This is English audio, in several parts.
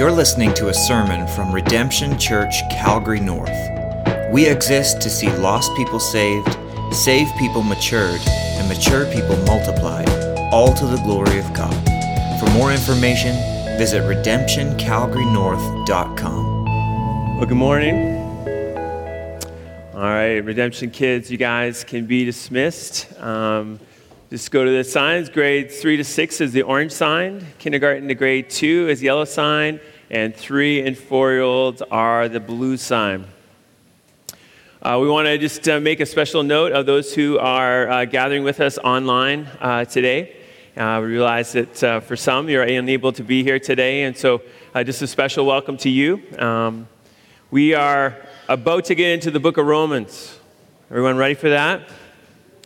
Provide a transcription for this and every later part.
You're listening to a sermon from Redemption Church, Calgary North. We exist to see lost people saved, saved people matured, and mature people multiplied, all to the glory of God. For more information, visit redemptioncalgarynorth.com. Well, good morning. All right, Redemption kids, you guys can be dismissed. Um, just go to the signs. Grade three to six is the orange sign. Kindergarten to grade two is yellow sign. And three and four year olds are the blue sign. Uh, we want to just uh, make a special note of those who are uh, gathering with us online uh, today. Uh, we realize that uh, for some you're unable to be here today, and so just a special welcome to you. Um, we are about to get into the book of Romans. Everyone ready for that?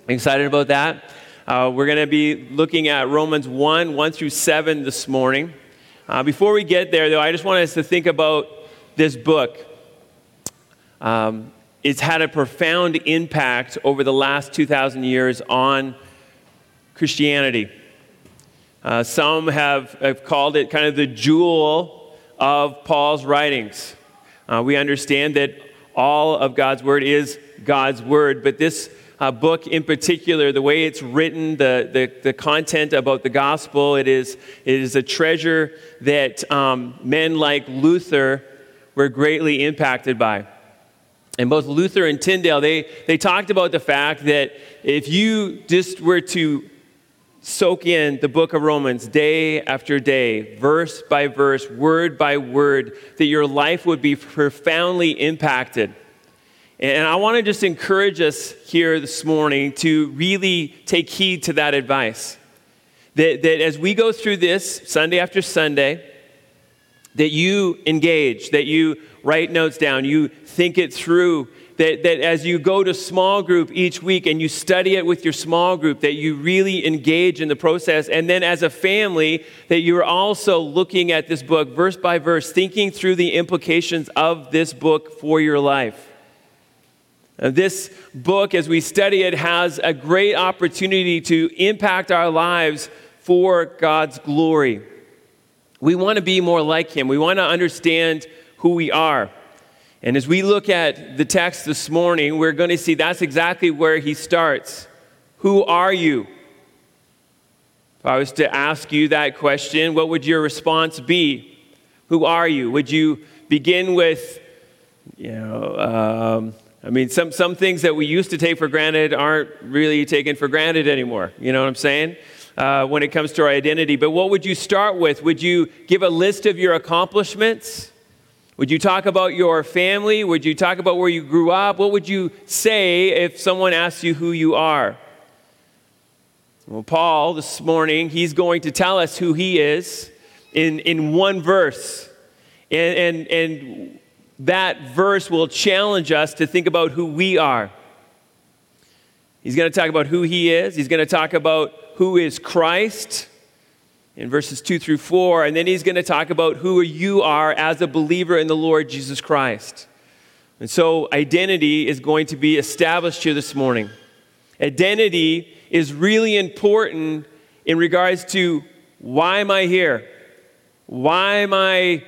Excited about that? We're going to be looking at Romans 1 1 through 7 this morning. Uh, before we get there, though, I just want us to think about this book. Um, it's had a profound impact over the last 2,000 years on Christianity. Uh, some have, have called it kind of the jewel of Paul's writings. Uh, we understand that all of God's Word is God's Word, but this uh, book in particular, the way it's written, the, the, the, content about the gospel, it is, it is a treasure that um, men like Luther were greatly impacted by. And both Luther and Tyndale, they, they talked about the fact that if you just were to soak in the book of Romans day after day, verse by verse, word by word, that your life would be profoundly impacted. And I want to just encourage us here this morning to really take heed to that advice. That, that as we go through this Sunday after Sunday, that you engage, that you write notes down, you think it through, that, that as you go to small group each week and you study it with your small group, that you really engage in the process. And then as a family, that you're also looking at this book verse by verse, thinking through the implications of this book for your life. Now, this book, as we study it, has a great opportunity to impact our lives for God's glory. We want to be more like Him. We want to understand who we are. And as we look at the text this morning, we're going to see that's exactly where he starts. Who are you? If I was to ask you that question, what would your response be? Who are you? Would you begin with, you know, um, I mean, some, some things that we used to take for granted aren't really taken for granted anymore. You know what I'm saying? Uh, when it comes to our identity. But what would you start with? Would you give a list of your accomplishments? Would you talk about your family? Would you talk about where you grew up? What would you say if someone asked you who you are? Well, Paul, this morning, he's going to tell us who he is in, in one verse. And, and, and that verse will challenge us to think about who we are. He's going to talk about who he is, he's going to talk about who is Christ in verses 2 through 4. And then he's going to talk about who you are as a believer in the Lord Jesus Christ. And so identity is going to be established here this morning. Identity is really important in regards to why am I here? Why am I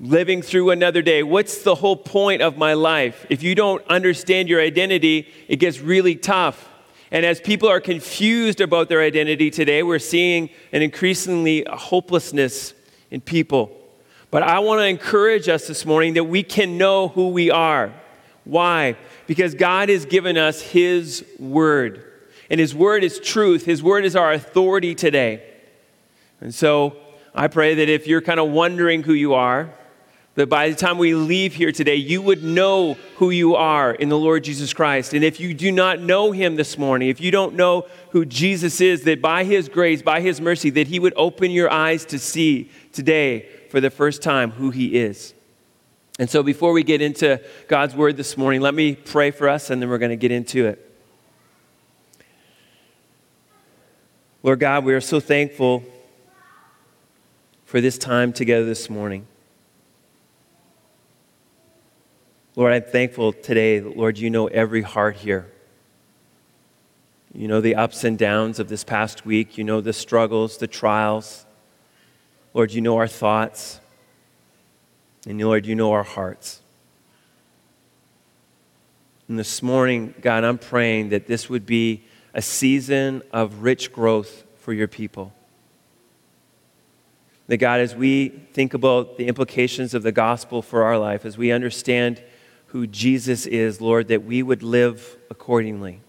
living through another day? What's the whole point of my life? If you don't understand your identity, it gets really tough. And as people are confused about their identity today, we're seeing an increasingly hopelessness in people. But I want to encourage us this morning that we can know who we are. Why? Because God has given us His Word. And His Word is truth, His Word is our authority today. And so I pray that if you're kind of wondering who you are, that by the time we leave here today, you would know who you are in the Lord Jesus Christ. And if you do not know him this morning, if you don't know who Jesus is, that by his grace, by his mercy, that he would open your eyes to see today for the first time who he is. And so before we get into God's word this morning, let me pray for us and then we're going to get into it. Lord God, we are so thankful for this time together this morning. Lord, I'm thankful today Lord, you know every heart here. You know the ups and downs of this past week. You know the struggles, the trials. Lord, you know our thoughts. And Lord, you know our hearts. And this morning, God, I'm praying that this would be a season of rich growth for your people. That God, as we think about the implications of the gospel for our life, as we understand who Jesus is, Lord, that we would live accordingly.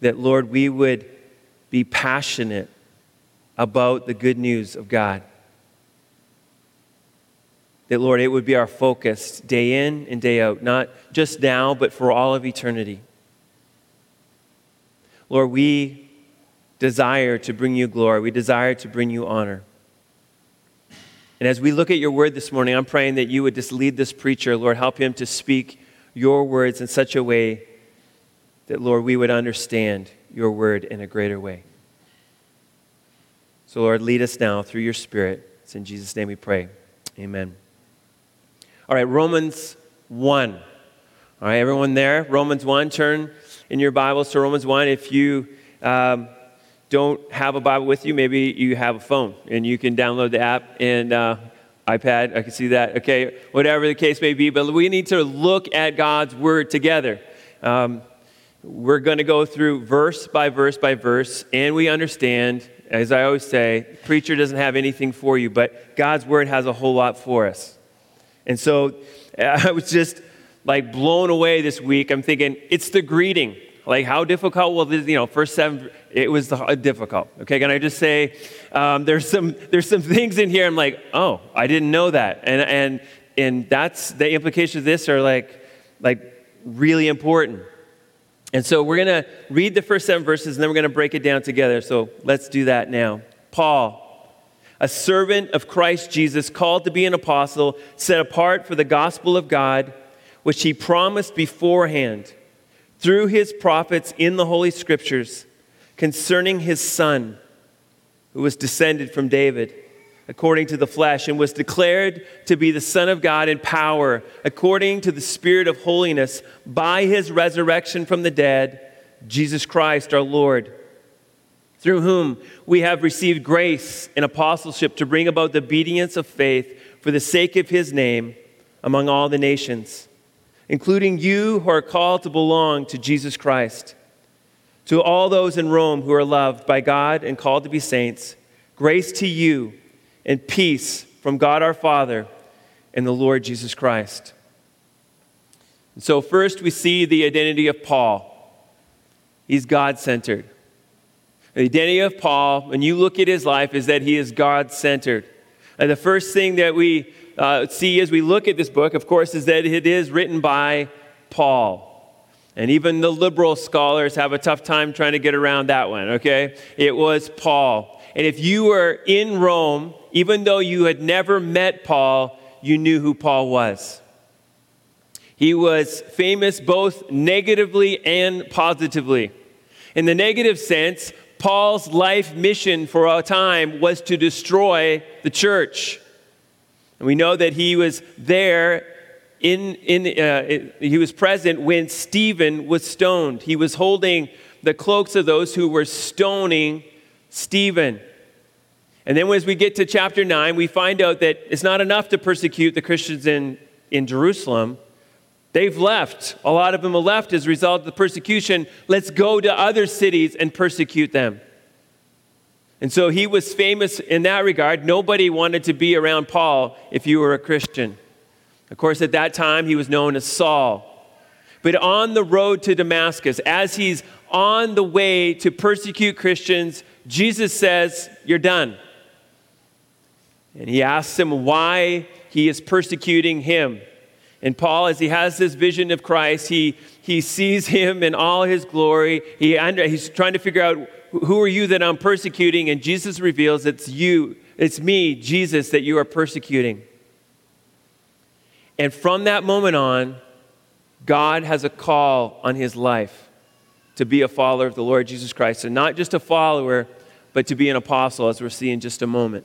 That, Lord, we would be passionate about the good news of God. That, Lord, it would be our focus day in and day out, not just now, but for all of eternity. Lord, we desire to bring you glory, we desire to bring you honor. And as we look at your word this morning, I'm praying that you would just lead this preacher, Lord, help him to speak your words in such a way that, Lord, we would understand your word in a greater way. So, Lord, lead us now through your Spirit. It's in Jesus' name we pray. Amen. All right, Romans 1. All right, everyone there? Romans 1. Turn in your Bibles to Romans 1. If you um, don't have a Bible with you, maybe you have a phone and you can download the app and uh, iPad. I can see that. Okay, whatever the case may be. But we need to look at God's Word together. Um, we're going to go through verse by verse by verse, and we understand, as I always say, preacher doesn't have anything for you, but God's Word has a whole lot for us. And so I was just like blown away this week. I'm thinking, it's the greeting. Like, how difficult will this, you know, first seven, it was difficult. Okay, can I just say, um, there's, some, there's some things in here I'm like, oh, I didn't know that. And, and, and that's, the implications of this are like, like really important. And so we're to read the first seven verses and then we're to break it down together. So let's do that now. Paul, a servant of Christ Jesus, called to be an apostle, set apart for the gospel of God, which he promised beforehand through his prophets in the Holy Scriptures concerning his son, who was descended from David according to the flesh, and was declared to be the Son of God in power, according to the Spirit of holiness, by his resurrection from the dead, Jesus Christ our Lord through whom we have received grace and apostleship to bring about the obedience of faith for the sake of his name among all the nations, including you who are called to belong to Jesus Christ. To all those in Rome who are loved by God and called to be saints, grace to you and peace from God our Father and the Lord Jesus Christ. And so, first, we see the identity of Paul. He's God centered. The identity of Paul, when you look at his life, is that he is God centered. And the first thing that we uh, see as we look at this book, of course, is that it is written by Paul. And even the liberal scholars have a tough time trying to get around that one, okay? It was Paul. And if you were in Rome, even though you had never met Paul, you knew who Paul was. He was famous both negatively and positively. In the negative sense, Paul's life mission for a time was to destroy the church. And we know that he was there in, in uh, he was present when Stephen was stoned. He was holding the cloaks of those who were stoning Stephen. And then as we get to chapter 9, we find out that it's not enough to persecute the Christians in, in Jerusalem. They've left. A lot of them have left as a result of the persecution. Let's go to other cities and persecute them. And so he was famous in that regard. Nobody wanted to be around Paul if you were a Christian. Of course, at that time, he was known as Saul. But on the road to Damascus, as he's on the way to persecute Christians, Jesus says, You're done. And he asks him why he is persecuting him. And Paul, as he has this vision of Christ, he, he sees him in all his glory. He, he's trying to figure out who are you that I'm persecuting? And Jesus reveals it's you, it's me, Jesus, that you are persecuting. And from that moment on, God has a call on his life to be a follower of the Lord Jesus Christ. And not just a follower, but to be an apostle, as we'll see in just a moment.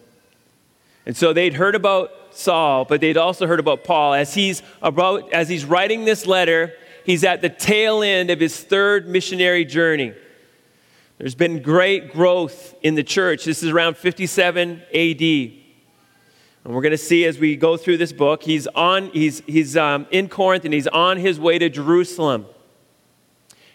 And so they'd heard about Saul, but they'd also heard about Paul. As he's, about, as he's writing this letter, he's at the tail end of his third missionary journey. There's been great growth in the church. This is around 57 AD. And we're going to see as we go through this book, he's, on, he's, he's um, in Corinth and he's on his way to Jerusalem.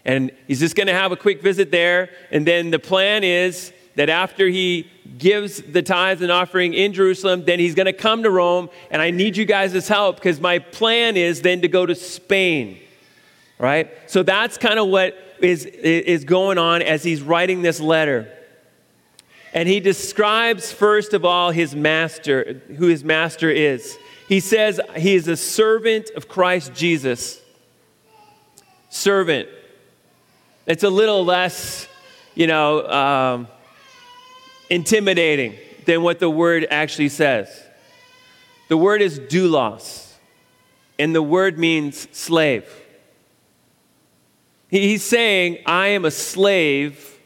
And he's just going to have a quick visit there. And then the plan is that after he gives the tithes and offering in Jerusalem, then he's going to come to Rome. And I need you guys' help because my plan is then to go to Spain. Right? So that's kind of what is, is going on as he's writing this letter. And he describes, first of all, his master, who his master is. He says he is a servant of Christ Jesus. Servant. It's a little less, you know, um, intimidating than what the word actually says. The word is doulos, and the word means slave. He's saying, I am a slave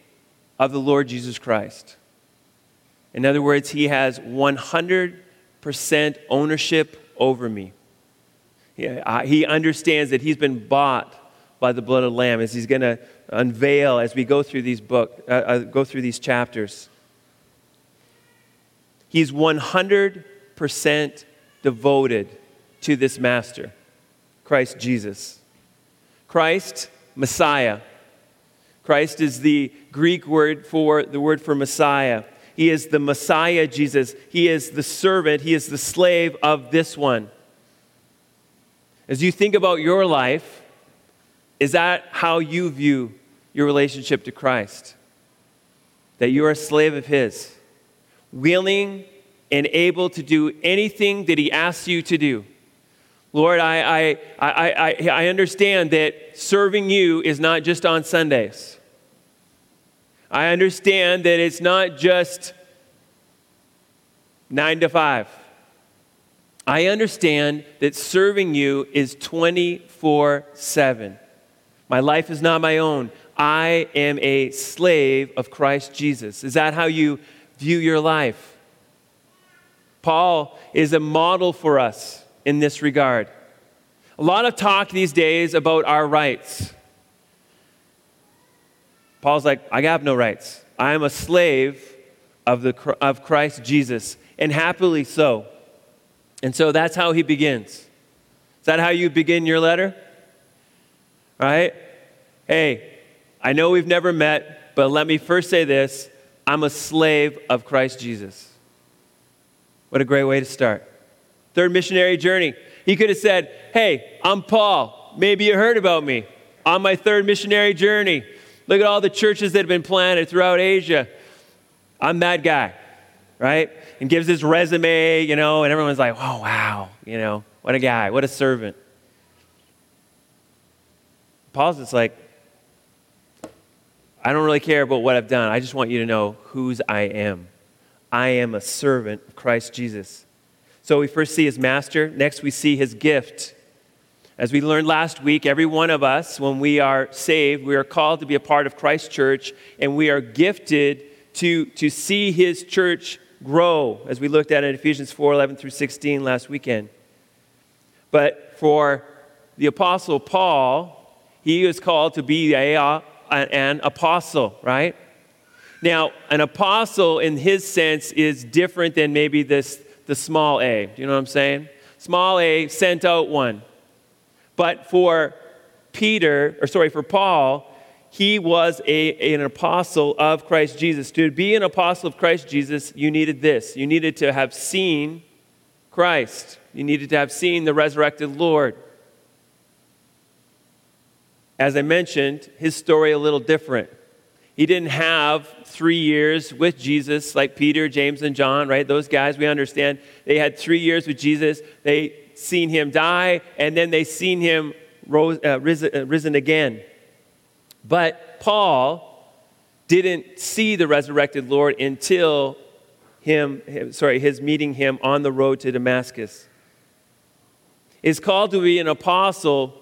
of the Lord Jesus Christ. In other words, he has 100% ownership over me. He understands that he's been bought by the blood of the Lamb, as he's going to unveil as we go through these book, uh, uh, go through these chapters. He's 100% devoted to this master, Christ Jesus. Christ, Messiah. Christ is the Greek word for the word for Messiah. He is the Messiah, Jesus. He is the servant. He is the slave of this one. As you think about your life, is that how you view your relationship to Christ? That you are a slave of His, willing and able to do anything that He asks you to do. Lord, I, I, I, I, understand that serving you is not just on Sundays. I understand that it's not just nine to five. I understand that serving you is 24 7. My life is not my own. I am a slave of Christ Jesus. Is that how you view your life? Paul is a model for us in this regard. A lot of talk these days about our rights. Paul's like, I have no rights. I am a slave of, the, of Christ Jesus, and happily so. And so that's how he begins. Is that how you begin your letter? Right? Hey, I know we've never met, but let me first say this I'm a slave of Christ Jesus. What a great way to start. Third missionary journey. He could have said, Hey, I'm Paul. Maybe you heard about me on my third missionary journey. Look at all the churches that have been planted throughout Asia. I'm that guy, right? And gives his resume, you know, and everyone's like, oh, wow, you know, what a guy, what a servant. Paul's just like, I don't really care about what I've done. I just want you to know whose I am. I am a servant of Christ Jesus. So we first see his master. Next, we see his gift. As we learned last week, every one of us, when we are saved, we are called to be a part of Christ's church, and we are gifted to, to see his church grow, as we looked at in Ephesians 4 11 through 16 last weekend. But for the Apostle Paul, he is called to be a, an apostle, right? Now, an apostle in his sense is different than maybe this, the small a. Do you know what I'm saying? Small a sent out one. But for Peter, or sorry, for Paul, he was a, an apostle of Christ Jesus. To be an apostle of Christ Jesus, you needed this. You needed to have seen Christ, you needed to have seen the resurrected Lord. As I mentioned, his story a little different. He didn't have three years with Jesus like Peter, James, and John, right? Those guys, we understand. They had three years with Jesus. They seen him die, and then they seen him rose, uh, risen, uh, risen again. But Paul didn't see the resurrected Lord until him, him, sorry, his meeting him on the road to Damascus. His call to be an apostle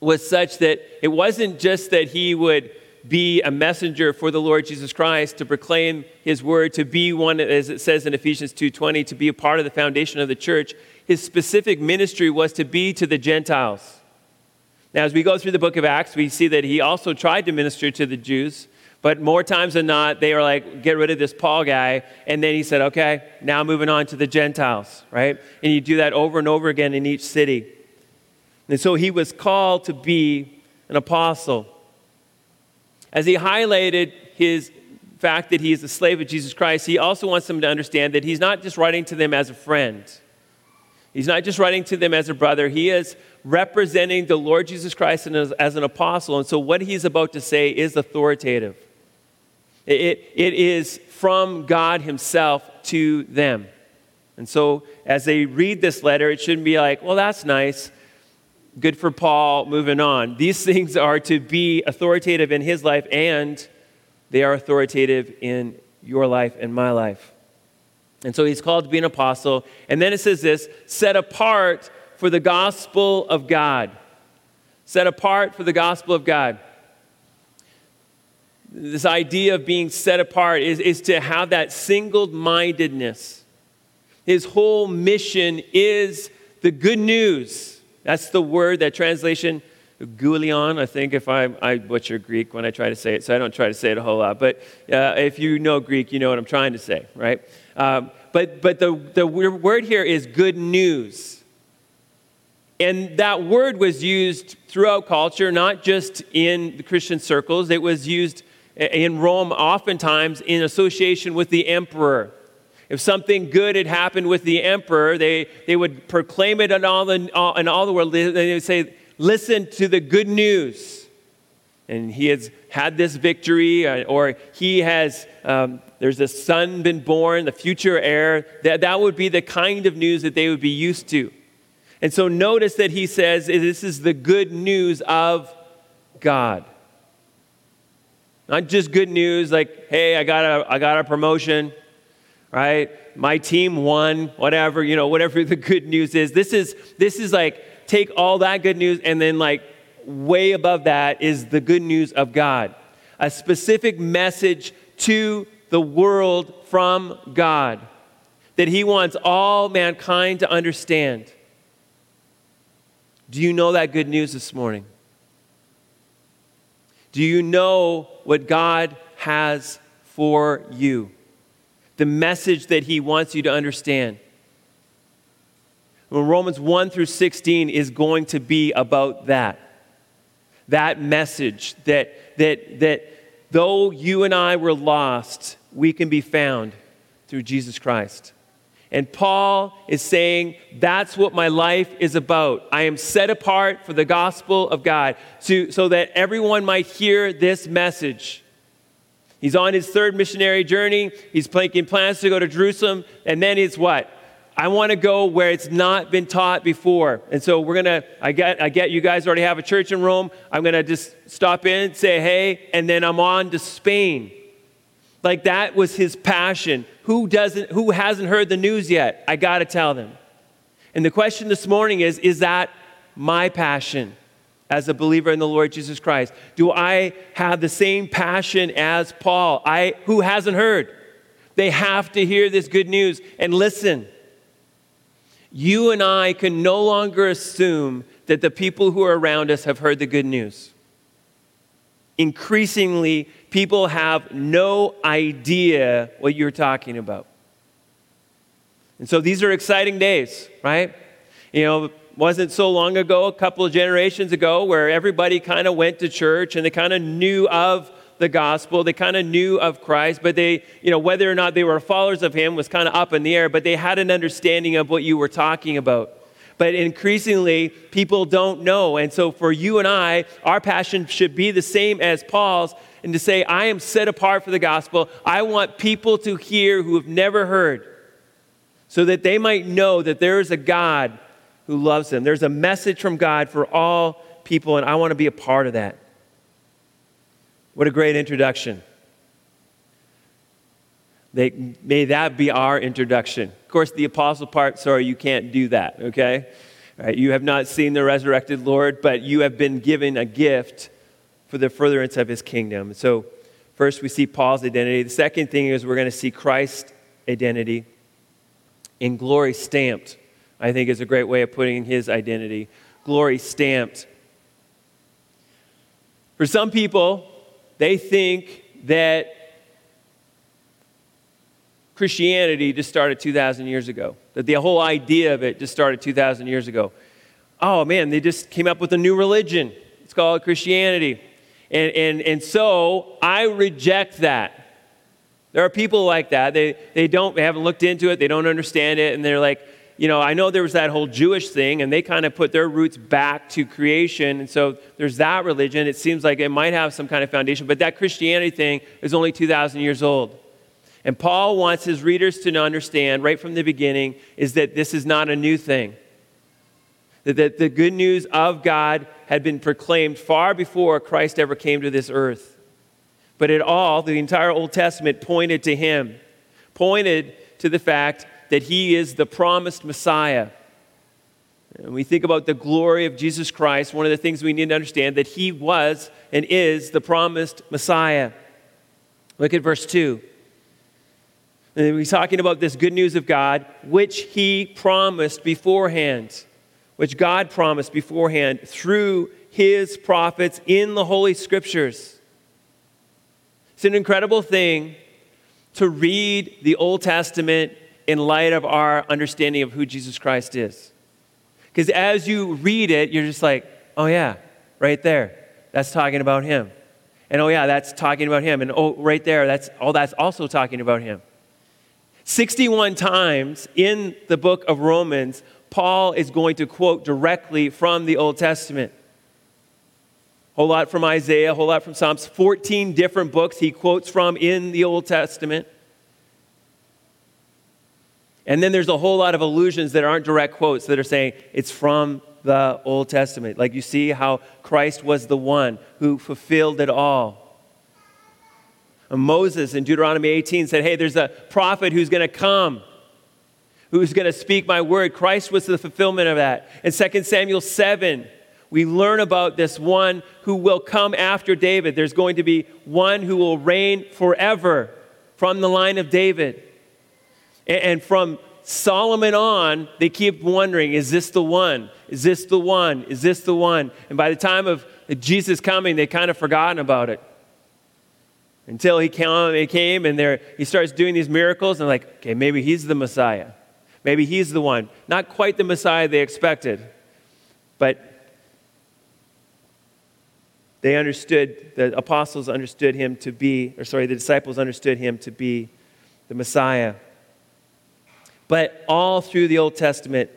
was such that it wasn't just that he would be a messenger for the Lord Jesus Christ to proclaim his word to be one as it says in Ephesians 2:20 to be a part of the foundation of the church his specific ministry was to be to the Gentiles. Now, as we go through the book of Acts, we see that he also tried to minister to the Jews, But more times than not, they were like, get rid of this Paul guy. And then he said, okay, now moving on to the Gentiles, right? And you do that over and over again in each city. And so he was called to be an apostle. As he highlighted his fact that he is a slave of Jesus Christ, he also wants them to understand that he's not just writing to them as a friend. He's not just writing to them as a brother. He is representing the Lord Jesus Christ as, as an apostle. And so what he's about to say is authoritative. It, it is from God Himself to them. And so, as they read this letter, it shouldn't be like, well, that's nice. Good for Paul, moving on. These things are to be authoritative in his life, and they are authoritative in your life and my life. And so he's called to be an apostle. And then it says this set apart for the gospel of God. Set apart for the gospel of God this idea of being set apart is, is to have that single mindedness. His whole mission is the good news. That's the word, that translation, goulion, I think, if I, I butcher Greek when I try to say it, so I don't try to say it a whole lot. But uh, if you know Greek, you know what I'm trying to say, right? Um, but but the, the word here is good news. And that word was used throughout culture, not just in the Christian circles. It was used in Rome, oftentimes in association with the emperor. If something good had happened with the emperor, they, they would proclaim it in all, the, in all the world. They would say, Listen to the good news. And he has had this victory, uh, or he has, um, there's a son been born, the future heir. That, that would be the kind of news that they would be used to. And so notice that he says, This is the good news of God. Not just good news like, hey, I got a, I got a promotion, right? My team won, whatever, you know, whatever the good news is. This is, this is like, take all that good news and then like way above that is the good news of God. A specific message to the world from God that He wants all mankind to understand. Do you know that good news this morning? Do you know what God has for you? The message that He wants you to understand. Well, Romans 1 through 16 is going to be about that. That message that, that, that though you and I were lost, we can be found through Jesus Christ. And Paul is saying, that's what my life is about. I am set apart for the gospel of God to, so that everyone might hear this message. He's on his third missionary journey. He's making plans to go to Jerusalem. And then he's what? I want to go where it's not been taught before. And so we're going to, I get, I get you guys already have a church in Rome. I'm going to just stop in, say hey, and then I'm on to Spain. Like that was his passion. Who doesn't who hasn't heard the news yet? I got to tell them. And the question this morning is is that my passion as a believer in the Lord Jesus Christ? Do I have the same passion as Paul? I who hasn't heard? They have to hear this good news and listen. You and I can no longer assume that the people who are around us have heard the good news. Increasingly, people have no idea what you're talking about. And so these are exciting days, right? You know, wasn't so long ago, a couple of generations ago, where everybody kind of went to church and they kind of knew of the gospel. They kind of knew of Christ, but they, you know, whether or not they were followers of him was kind of up in the air, but they had an understanding of what you were talking about. But increasingly, people don't know. And so for you and I, our passion should be the same as Paul's and to say, I am set apart for the gospel. I want people to hear who have never heard so that they might know that there is a God who loves them. There's a message from God for all people, and I want to be a part of that. What a great introduction. They, may that be our introduction. Of course, the apostle part, sorry, you can't do that, okay? You have not seen the resurrected Lord, but you have been given a gift for the furtherance of his kingdom. So, first we see Paul's identity. The second thing is we're going to see Christ's identity in glory stamped. I think is a great way of putting his identity. Glory stamped. For some people, they think that Christianity just started 2,000 years ago, that the whole idea of it just started 2,000 years ago. Oh man, they just came up with a new religion. It's called Christianity. And, and, and so I reject that. There are people like that. They, they don't, they haven't looked into it, they don't understand it, and they're like, you know, I know there was that whole Jewish thing, and they kind of put their roots back to creation. And so there's that religion. It seems like it might have some kind of foundation, but that Christianity thing is only 2,000 years old. And Paul wants his readers to understand right from the beginning is that this is not a new thing. That, the good news of God had been proclaimed far before Christ ever came to this earth. But it all, the entire Old Testament pointed to him, pointed to the fact that he is the promised Messiah. And we think about the glory of Jesus Christ, one of the things we need to understand that he was and is the promised Messiah. Look at verse 2. And he's talking about this good news of God, which he promised beforehand, which God promised beforehand through his prophets in the Holy Scriptures. It's an incredible thing to read the Old Testament in light of our understanding of who Jesus Christ is. Because as you read it, you're just like, oh, yeah, right there. That's talking about him. And oh, yeah, that's talking about him. And oh, right there, that's, oh, that's also talking about him. 61 times in the book of Romans, Paul is going to quote directly from the Old Testament. A whole lot from Isaiah, a whole lot from Psalms, 14 different books he quotes from in the Old Testament. And then there's a whole lot of allusions that aren't direct quotes that are saying it's from the Old Testament. Like you see how Christ was the one who fulfilled it all. Moses in Deuteronomy 18 said, Hey, there's a prophet who's going to come, who's going to speak my word. Christ was the fulfillment of that. In 2 Samuel 7, we learn about this one who will come after David. There's going to be one who will reign forever from the line of David. And from Solomon on, they keep wondering, is this the one? Is this the one? Is this the one? And by the time of Jesus coming, they kind of forgotten about it until he came, and he starts doing these miracles and like, okay, maybe he's the Messiah. Maybe he's the one. Not quite the Messiah they expected, but they understood, the apostles understood him to be, or sorry, the disciples understood him to be the Messiah. But all through the Old Testament,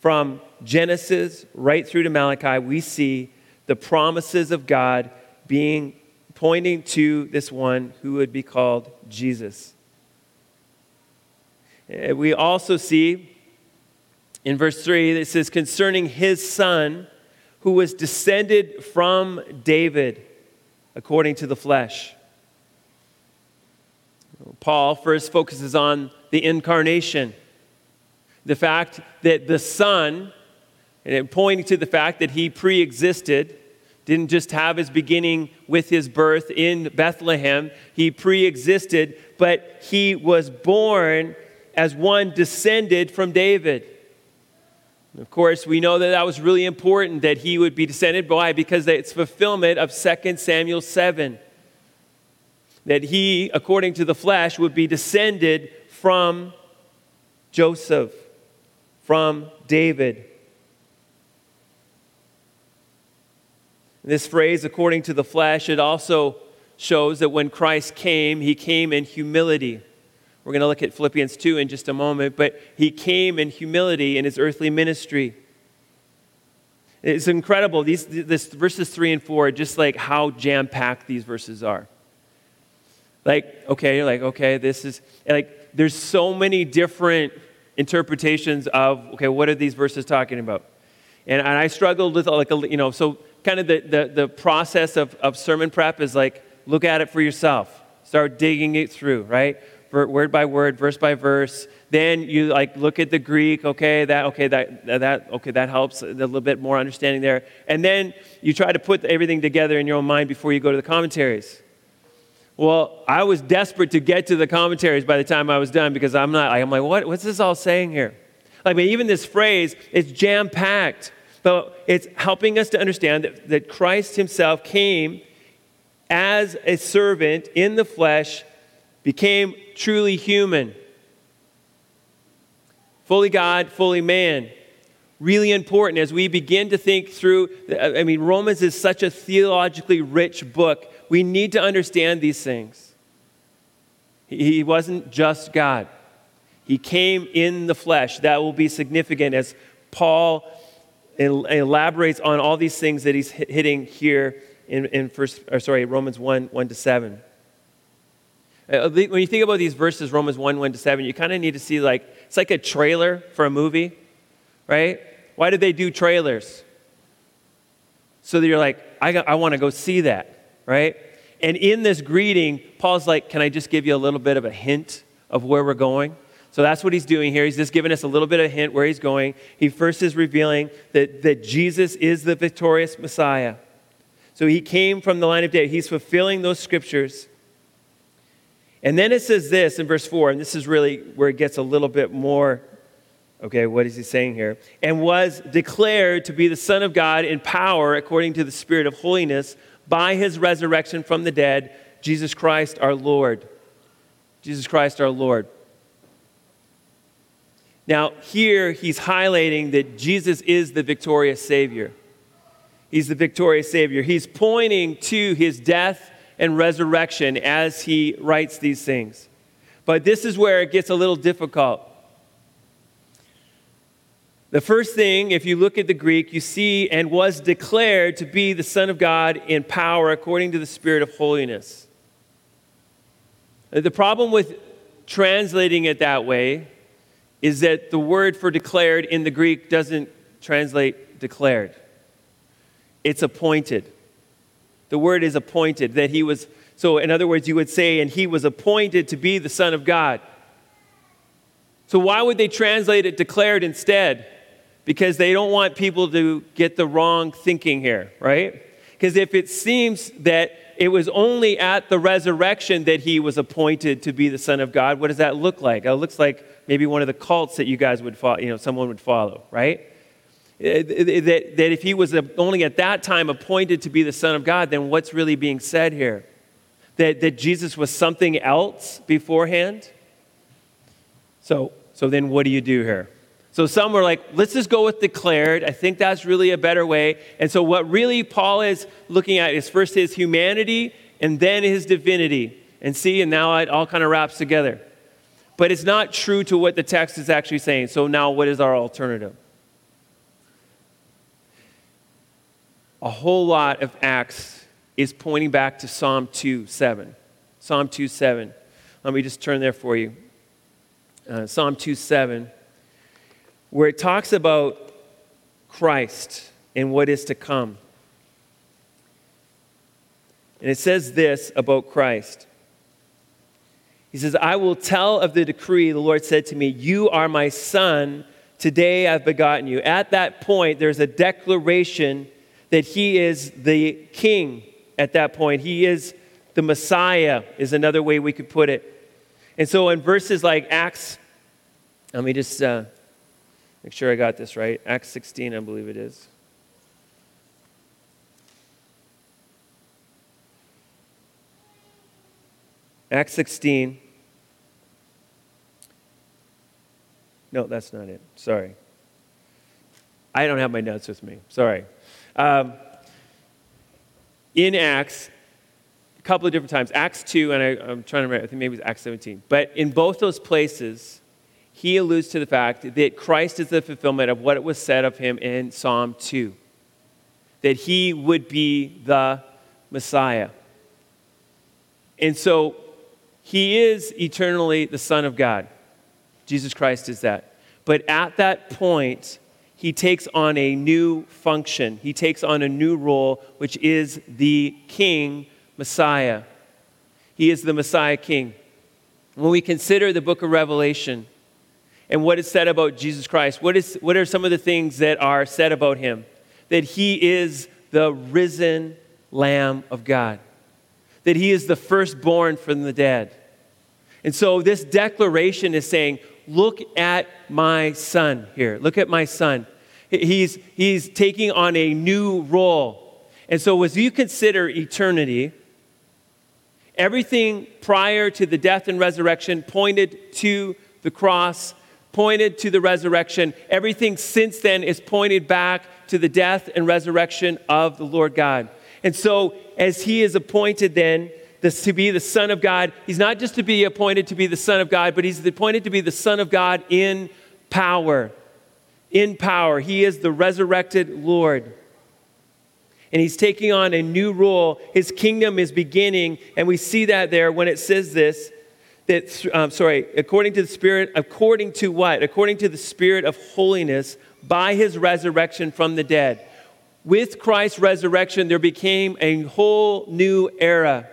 from Genesis right through to Malachi, we see the promises of God being pointing to this one who would be called Jesus. Eh, we also see in verse 3 it says, concerning his son who was descended from David according to the flesh. Paul first focuses on the incarnation, the fact that the Son, and pointing to the fact that he pre existed, didn't just have his beginning with his birth in Bethlehem. He pre existed, but he was born as one descended from David. Of course, we know that that was really important that he would be descended. Why? Because it's fulfillment of 2 Samuel 7. That he, according to the flesh, would be descended from Joseph, from David. This phrase, according to the flesh, it also shows that when Christ came, he came in humility. We're going to look at Philippians 2 in just a moment, but he came in humility in his earthly ministry. It's incredible. These this, verses 3 and 4 are just like how jam packed these verses are. Like, okay, you're like, okay, this is like, there's so many different interpretations of, okay, what are these verses talking about? And, and I struggled with, like, a, you know, so kind of the, the, the process of, of sermon prep is like look at it for yourself. Start digging it through right? Word by word verse by verse. Then you like look at the greek. Okay that okay that that okay that helps a little bit more understanding there. And then you try to put everything together in your own mind before you go to the commentaries well i was desperate to get to the commentaries by the time i was done because i'm not i'm like what, what's this all saying here like I mean, even this phrase it's jam packed but it's helping us to understand that, that Christ himself came as a servant in the flesh, became truly human. Fully God, fully man. Really important as we begin to think through. I mean, Romans is such a theologically rich book. We need to understand these things. He wasn't just God, He came in the flesh. That will be significant as Paul elaborates on all these things that he's hitting here in, in first, or sorry, Romans 1 1 to 7. Uh, when you think about these verses, Romans 1 1 to 7, you kind of need to see like, it's like a trailer for a movie, right? Why did they do trailers? So that you're like, I, I want to go see that, right? And in this greeting, Paul's like, Can I just give you a little bit of a hint of where we're going? So that's what he's doing here. He's just giving us a little bit of a hint where he's going. He first is revealing that, that Jesus is the victorious Messiah. So he came from the line of David. He's fulfilling those scriptures. And then it says this in verse 4, and this is really where it gets a little bit more. Okay, what is he saying here? And was declared to be the Son of God in power according to the Spirit of holiness by his resurrection from the dead, Jesus Christ our Lord. Jesus Christ our Lord. Now, here he's highlighting that Jesus is the victorious Savior. He's the victorious Savior. He's pointing to his death and resurrection as he writes these things. But this is where it gets a little difficult. The first thing, if you look at the Greek, you see, and was declared to be the Son of God in power according to the Spirit of holiness. The problem with translating it that way is that the word for declared in the Greek doesn't translate declared, it's appointed. The word is appointed, that he was, so in other words, you would say, and he was appointed to be the Son of God. So why would they translate it declared instead? Because they don't want people to get the wrong thinking here, right? Because if it seems that it was only at the resurrection that he was appointed to be the Son of God, what does that look like? It looks like maybe one of the cults that you guys would follow, you know, someone would follow, right? That, that if he was only at that time appointed to be the Son of God, then what's really being said here? That, that Jesus was something else beforehand? So, so then what do you do here? So some were like, let's just go with declared. I think that's really a better way. And so what really Paul is looking at is first his humanity and then his divinity. And see, and now it all kind of wraps together but it's not true to what the text is actually saying. So now, what is our alternative? A whole lot of Acts is pointing back to Psalm 2 7. Psalm 2 7. Let me just turn there for you. Uh, Psalm 2 7, where it talks about Christ and what is to come. And it says this about Christ he says, I will tell of the decree the Lord said to me, You are my son. Today I've begotten you. At that point, there's a declaration that he is the king at that point. He is the Messiah, is another way we could put it. And so in verses like Acts, let me just uh, make sure I got this right. Acts 16, I believe it is. Acts 16. No, that's not it. Sorry. I don't have my notes with me. Sorry. Um, in Acts, a couple of different times, Acts 2, and I, am trying to remember, I think maybe it's Acts 17. But in both those places, he alludes to the fact that Christ is the fulfillment of what it was said of him in Psalm 2 that he would be the Messiah. And so he is eternally the Son of God. Jesus Christ is that. But at that point, he takes on a new function. He takes on a new role, which is the King Messiah. He is the Messiah King. When we consider the book of Revelation and what is said about Jesus Christ, what, is, what are some of the things that are said about him? That he is the risen Lamb of God, that he is the firstborn from the dead. And so this declaration is saying, Look at my son here. Look at my son. He's, he's taking on a new role. And so, as you consider eternity, Everything prior to the death and resurrection pointed to the cross, pointed to the resurrection. Everything since then is pointed back to the death and resurrection of the Lord God. And so, as he is appointed then this, to be the Son of God, he's not just to be appointed to be the Son of God, but he's appointed to be the Son of God in power. In power. He is the resurrected Lord and he's taking on a new role. His kingdom is beginning, and we see that there when it says this. That, um, sorry, according to the Spirit, according to what? According to the Spirit of holiness by his resurrection from the dead. With Christ's resurrection, there became a whole new era.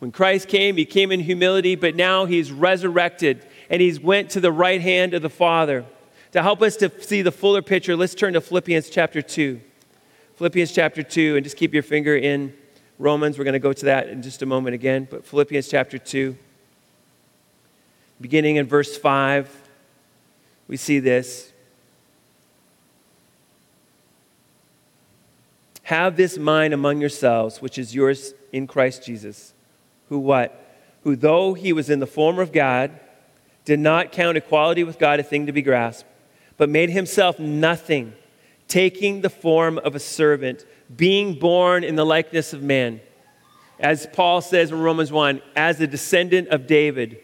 When Christ came, he came in humility, but now he's resurrected and he's went to the right hand of the Father. To help us to see the fuller picture, let's turn to Philippians chapter 2. Philippians chapter 2, and just keep your finger in Romans. We're going to go to that in just a moment again. But Philippians chapter 2, beginning in verse 5, we see this. Have this mind among yourselves, which is yours in Christ Jesus, who what? Who, though he was in the form of God, did not count equality with God a thing to be grasped, but made himself nothing taking the form of a servant, being born in the likeness of man. As Paul says in Romans 1, as a descendant of David,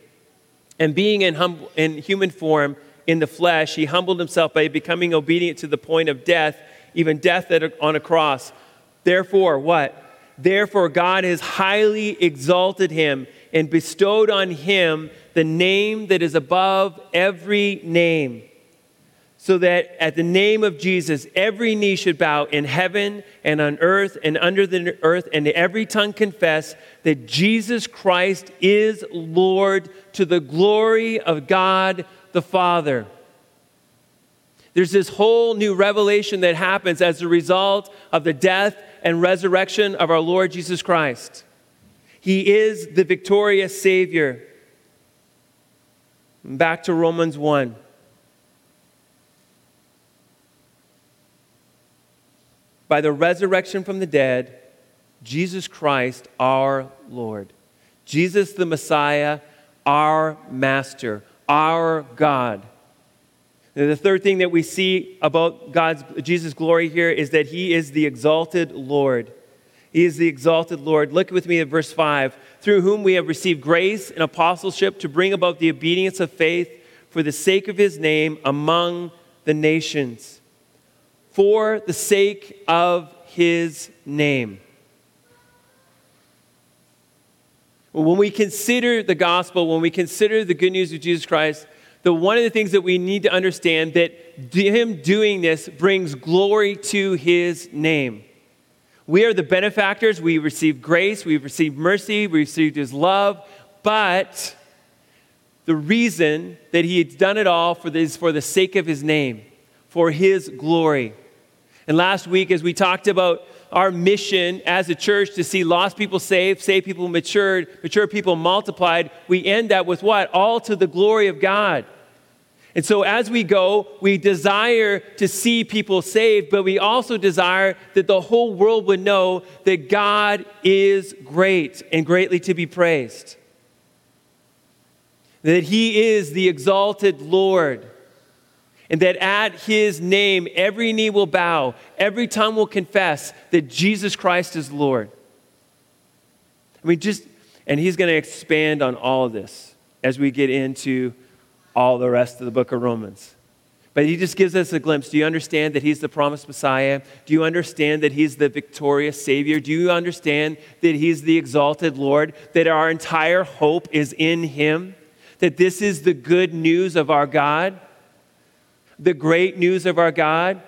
and being in, hum- in human form in the flesh, he humbled himself by becoming obedient to the point of death, even death on a cross. Therefore, what? Therefore, God has highly exalted him and bestowed on him the name that is above every name so that at the name of Jesus, every knee should bow in heaven and on earth and under the earth, and every tongue confess that Jesus Christ is Lord to the glory of God the Father. There's this whole new revelation that happens as a result of the death and resurrection of our Lord Jesus Christ. He is the victorious Savior. Back to Romans 1. By the resurrection from the dead, Jesus Christ, our Lord. Jesus the Messiah, our Master, our God. And the third thing that we see about God's Jesus' glory here is that he is the exalted Lord. He is the exalted Lord. Look with me at verse 5. Through whom we have received grace and apostleship to bring about the obedience of faith for the sake of his name among the nations for the sake of his name. When we consider the gospel, when we consider the good news of Jesus Christ, the one of the things that we need to understand that him doing this brings glory to his name. We are the benefactors. We receive grace, we've received mercy, we received his love, but the reason that he done it all for this for the sake of his name, for his glory. And last week, as we talked about our mission as a church to see lost people saved, saved people matured, mature people multiplied, we end that with what? All to the glory of God. And so as we go, we desire to see people saved, but we also desire that the whole world would know that God is great and greatly to be praised. That He is the exalted Lord and that at his name every knee will bow, every tongue will confess that Jesus Christ is Lord. I mean, just, and he's going to expand on all of this as we get into all the rest of the book of Romans. But he just gives us a glimpse. Do you understand that he's the promised Messiah? Do you understand that he's the victorious Savior? Do you understand that he's the exalted Lord? That our entire hope is in him? That this is the good news of our God? The great news of our God?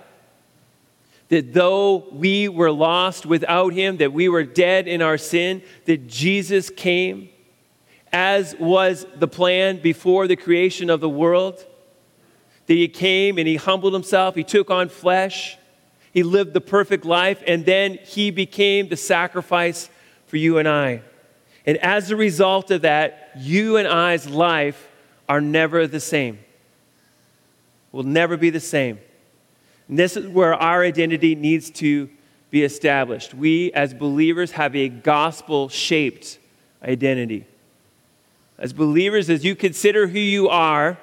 That though we were lost without Him, that we were dead in our sin, that Jesus came, as was the plan before the creation of the world. That He came and He humbled Himself, He took on flesh, He lived the perfect life, and then He became the sacrifice for you and I. And as a result of that, you and I's life are never the same will never be the same. And this is where our identity needs to be established. We, as believers, have a gospel shaped identity. As believers, as you consider who you are,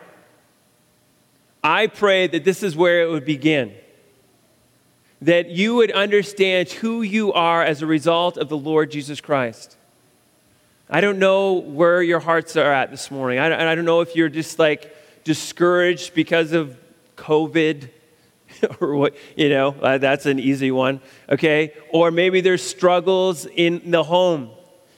I pray that this is where it would begin. That you would understand who you are as a result of the Lord Jesus Christ. I don't know where your hearts are at this morning. I don't, I don't know if you're just like discouraged because of COVID or what, you know, uh, that's an easy one, okay? Or maybe there's struggles in the home.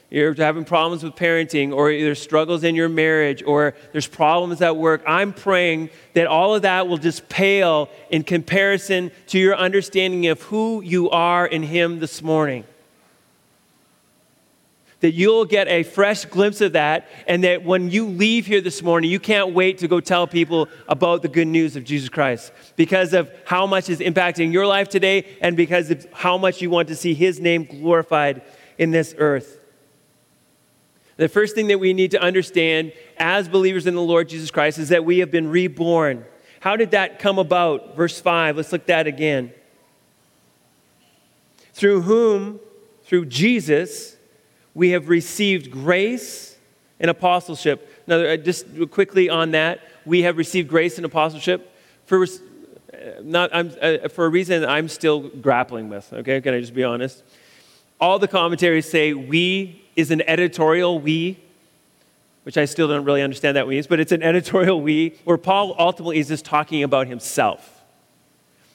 You're having problems with parenting, or there's struggles in your marriage, or there's problems at work. I'm praying that all of that will just pale in comparison to your understanding of who you are in Him this morning that you'll get a fresh glimpse of that, and that when you leave here this morning, you can't wait to go tell people about the good news of Jesus Christ because of how much is impacting your life today and because of how much you want to see His name glorified in this earth. The first thing that we need to understand as believers in the Lord Jesus Christ is that we have been reborn. How did that come about? Verse 5, let's look at that again. Through whom, through Jesus, we have received grace and apostleship. Now, uh, just quickly on that, we have received grace and apostleship for, uh, not, uh, for a reason I'm still grappling with, okay? Can I just be honest? All the commentaries say we is an editorial we, which I still don't really understand that means, but it's an editorial we, where Paul ultimately is just talking about himself.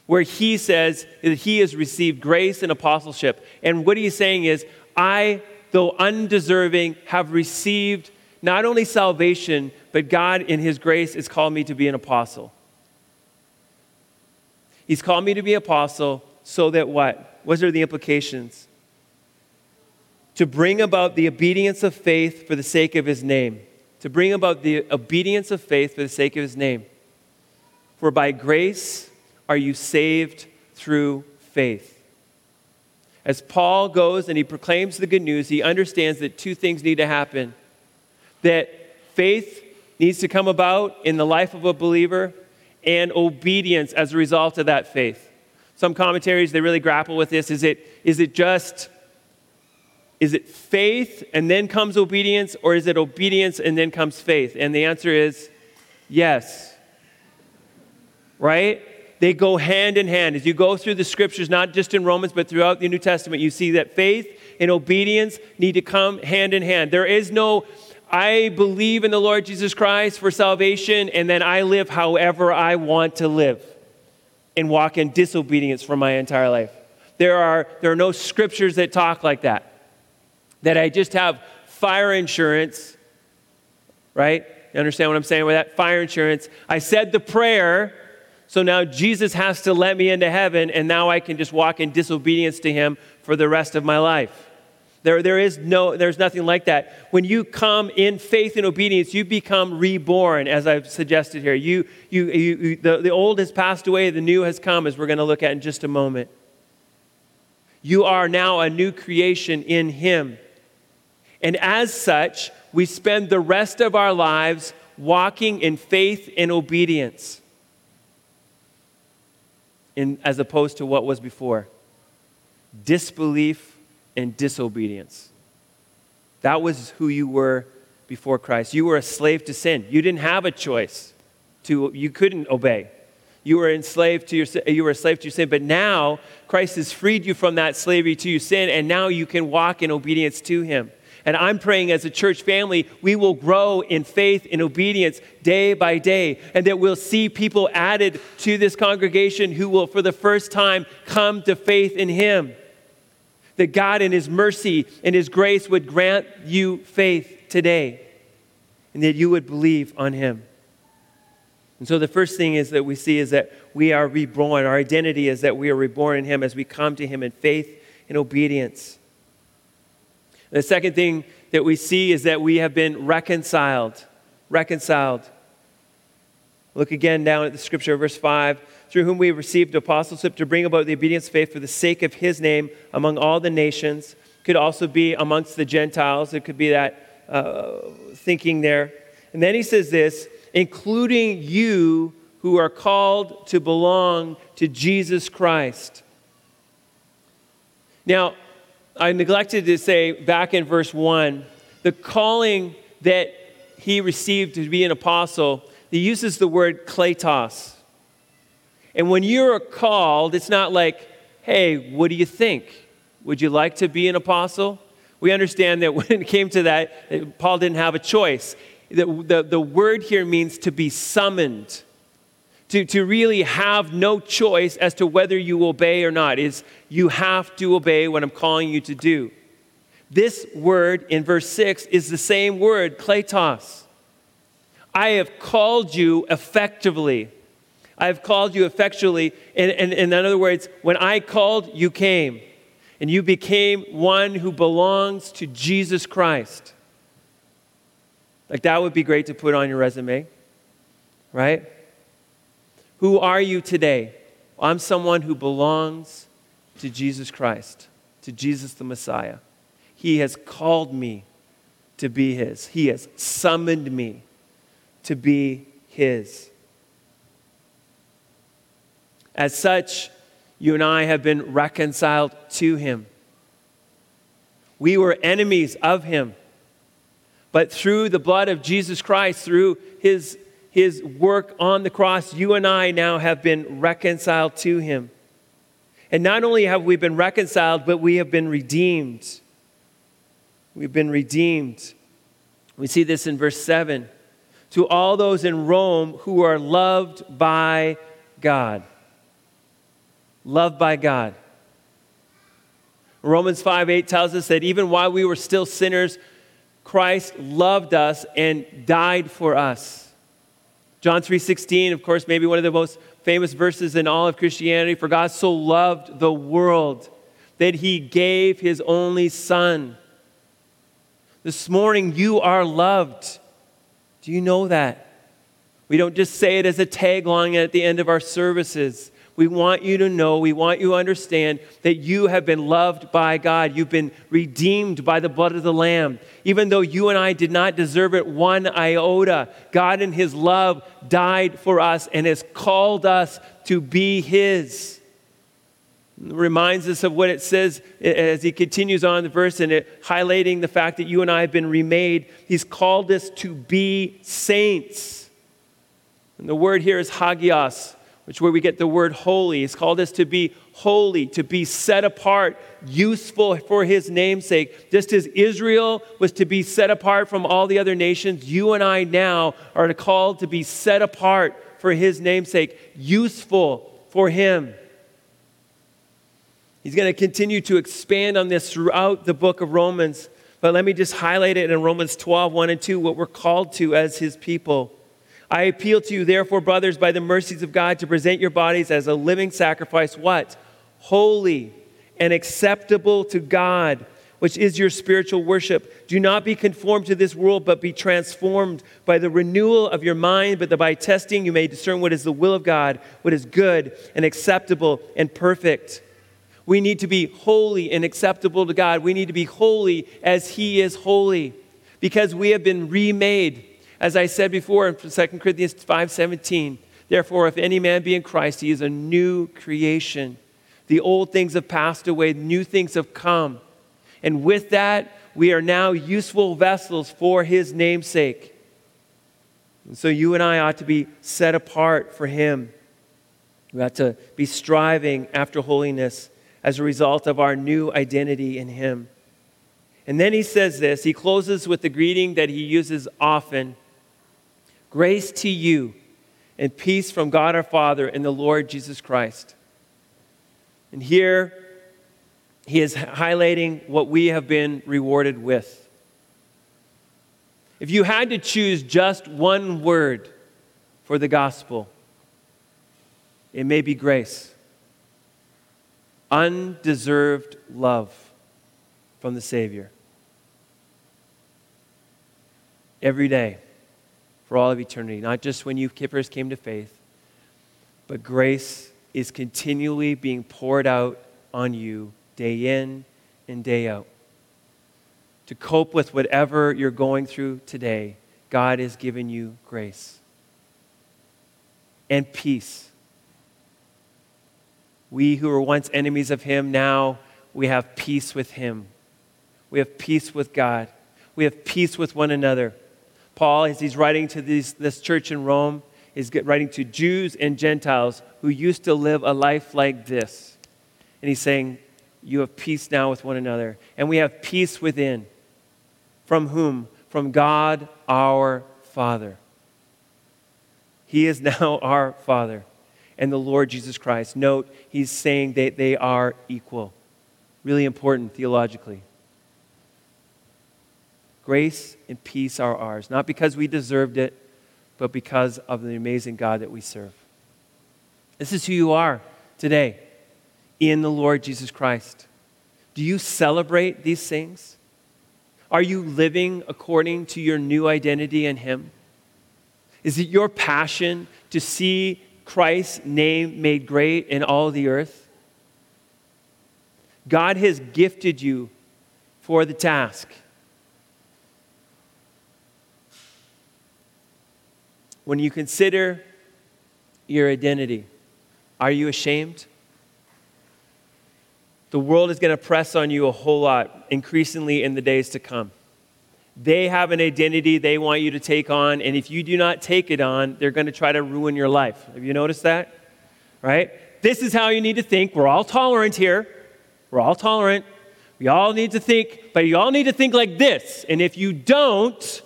Where he says that he has received grace and apostleship. And what he's saying is, I though undeserving, have received not only salvation, but God, in His grace, has called me to be an apostle. He's called me to be an apostle so that what? What are the implications? To bring about the obedience of faith for the sake of His name. To bring about the obedience of faith for the sake of His name. For by grace are you saved through faith. As Paul goes and he proclaims the good news, he understands that two things need to happen that faith needs to come about in the life of a believer, and obedience as a result of that faith. Some commentaries they really grapple with this. Is it, is it just is it faith and then comes obedience, or is it obedience and then comes faith? And the answer is yes. Right? They go hand in hand. As you go through the scriptures, not just in Romans, but throughout the New Testament, you see that faith and obedience need to come hand in hand. There is no, I believe in the Lord Jesus Christ for salvation, and then I live however I want to live and walk in disobedience for my entire life. There are, there are no scriptures that talk like that. That I just have fire insurance, right? You understand what I'm saying with that? Fire insurance. I said the prayer, so now Jesus has to let me into heaven, and now I can just walk in disobedience to him for the rest of my life. There, there is no, there's nothing like that. When you come in faith and obedience, you become reborn, as I've suggested here. You, you, you, the, the old has passed away, the new has come, as we're going to look at in just a moment. You are now a new creation in Him. And as such, we spend the rest of our lives walking in faith and obedience in, as opposed to what was before disbelief and disobedience. That was who you were before Christ. You were a slave to sin. You didn't have a choice. To, you couldn't obey. You were enslaved to your you were a slave to your sin, but now Christ has freed you from that slavery to your sin, and now you can walk in obedience to Him. And I'm praying as a church family, we will grow in faith and obedience day by day, and that we'll see people added to this congregation who will, for the first time, come to faith in Him. That God, in His mercy and His grace, would grant you faith today, and that you would believe on Him. And so the first thing is that we see is that we are reborn. Our identity is that we are reborn in Him as we come to Him in faith and obedience. The second thing that we see is that we have been reconciled. Reconciled. Look again down at the scripture, verse 5 through whom we received apostleship to bring about the obedience of faith for the sake of his name among all the nations. Could also be amongst the Gentiles. It could be that uh, thinking there. And then he says this including you who are called to belong to Jesus Christ. Now, I neglected to say back in verse 1 the calling that he received to be an apostle, he uses the word kletos. And when you're called, it's not like, hey, what do you think? Would you like to be an apostle? We understand that when it came to that, Paul didn't have a choice. The, the, the word here means to be summoned, to, to really have no choice as to whether you obey or not. Is you have to obey what I'm calling you to do. This word in verse 6 is the same word, kletos. I have called you effectively. I have called you effectually. And, and, and, in other words, when I called, you came. And you became one who belongs to Jesus Christ. Like that would be great to put on your resume, right? Who are you today? I'm someone who belongs to Jesus Christ, to Jesus the Messiah. He has called me to be His, He has summoned me to be His. As such, you and I have been reconciled to Him. We were enemies of Him. But through the blood of Jesus Christ, through His, his work on the cross, you and I now have been reconciled to Him. And not only have we been reconciled, but we have been redeemed. We've been redeemed. We see this in verse 7. To all those in Rome who are loved by God loved by God. Romans 5 8 tells us that even while we were still sinners, Christ loved us and died for us. John 3:16, of course, maybe one of the most famous verses in all of Christianity, for God so loved the world that he gave his only son. This morning you are loved. Do you know that? We don't just say it as a tagline at the end of our services. We want you to know, we want you to understand that you have been loved by God. You've been redeemed by the blood of the Lamb. Even though you and I did not deserve it one iota, God in His love died for us and has called us to be His. Reminds us of what it says as he continues on the verse and it, highlighting the fact that you and I have been remade. He's called us to be saints. And the word here is hagios which is where we get the word holy. He's called us to be holy, to be set apart, useful for his namesake. Just as Israel was to be set apart from all the other nations, you and I now are called to be set apart for his namesake, useful for him. He's going to continue to expand on this throughout the book of Romans. But let me just highlight it in Romans 12, 1 and 2, what we're called to as his people. I appeal to you, therefore, brothers, by the mercies of God, to present your bodies as a living sacrifice, what? Holy and acceptable to God, which is your spiritual worship. Do not be conformed to this world, but be transformed by the renewal of your mind, but that by testing you may discern what is the will of God, what is good and acceptable and perfect. We need to be holy and acceptable to God. We need to be holy as He is holy because we have been remade. As I said before in 2 Corinthians 5:17, therefore if any man be in Christ, he is a new creation. The old things have passed away, new things have come. And with that, we are now useful vessels for his namesake. And so you and I ought to be set apart for him. We ought to be striving after holiness as a result of our new identity in him. And then he says this, he closes with the greeting that he uses often Grace to you and peace from God our Father and the Lord Jesus Christ. And here he is highlighting what we have been rewarded with. If you had to choose just one word for the gospel, it may be grace. Undeserved love from the Savior. Every day for all of eternity, not just when you first came to faith, but grace is continually being poured out on you day in and day out. To cope with whatever you're going through today, God has given you grace and peace. We who were once enemies of Him, now we have peace with Him. We have peace with God. We have peace with one another. Paul, as he's writing to these, this church in Rome, is writing to Jews and Gentiles who used to live a life like this. And he's saying, You have peace now with one another. And we have peace within. From whom? From God our Father. He is now our Father and the Lord Jesus Christ. Note, he's saying that they are equal. Really important theologically. Grace and peace are ours, not because we deserved it, but because of the amazing God that we serve. This is who you are today in the Lord Jesus Christ. Do you celebrate these things? Are you living according to your new identity in Him? Is it your passion to see Christ's name made great in all the earth? God has gifted you for the task. When you consider your identity, are you ashamed? The world is going to press on you a whole lot, increasingly in the days to come. They have an identity they want you to take on, and if you do not take it on, they're going to try to ruin your life. Have you noticed that? Right? This is how you need to think. We're all tolerant here. We're all tolerant. We all need to think, but you all need to think like this. And if you don't,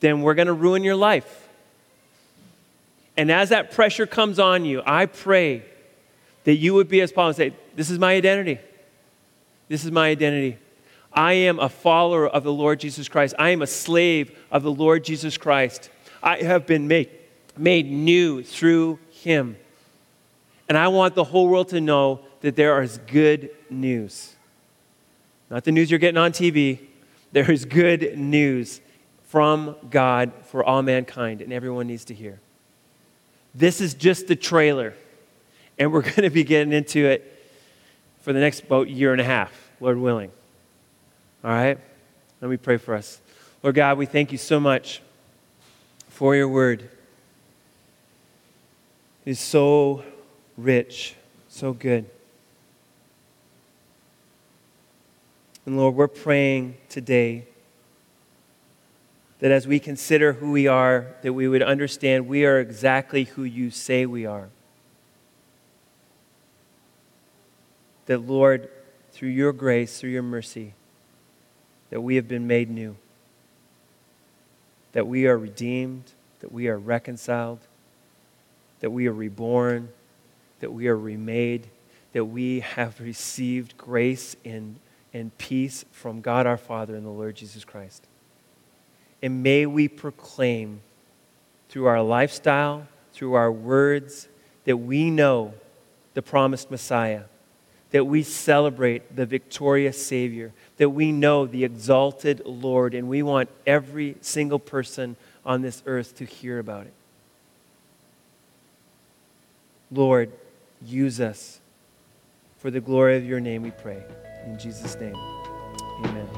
then we're going to ruin your life. And as that pressure comes on you, I pray that you would be as Paul and say, This is my identity. This is my identity. I am a follower of the Lord Jesus Christ. I am a slave of the Lord Jesus Christ. I have been made, made new through him. And I want the whole world to know that there is good news. Not the news you're getting on TV. There is good news from God for all mankind, and everyone needs to hear. This is just the trailer, and we're going to be getting into it for the next about year and a half, Lord willing. All right? Let me pray for us. Lord God, we thank you so much for your word. It is so rich, so good. And Lord, we're praying today that as we consider who we are, that we would understand we are exactly who you say we are. That, Lord, through your grace, through your mercy, that we have been made new, that we are redeemed, that we are reconciled, that we are reborn, that we are remade, that we have received grace and, and peace from God our Father and the Lord Jesus Christ. And may we proclaim through our lifestyle, through our words, that we know the promised Messiah, that we celebrate the victorious Savior, that we know the exalted Lord, and we want every single person on this earth to hear about it. Lord, use us for the glory of your name, we pray. In Jesus' name, amen.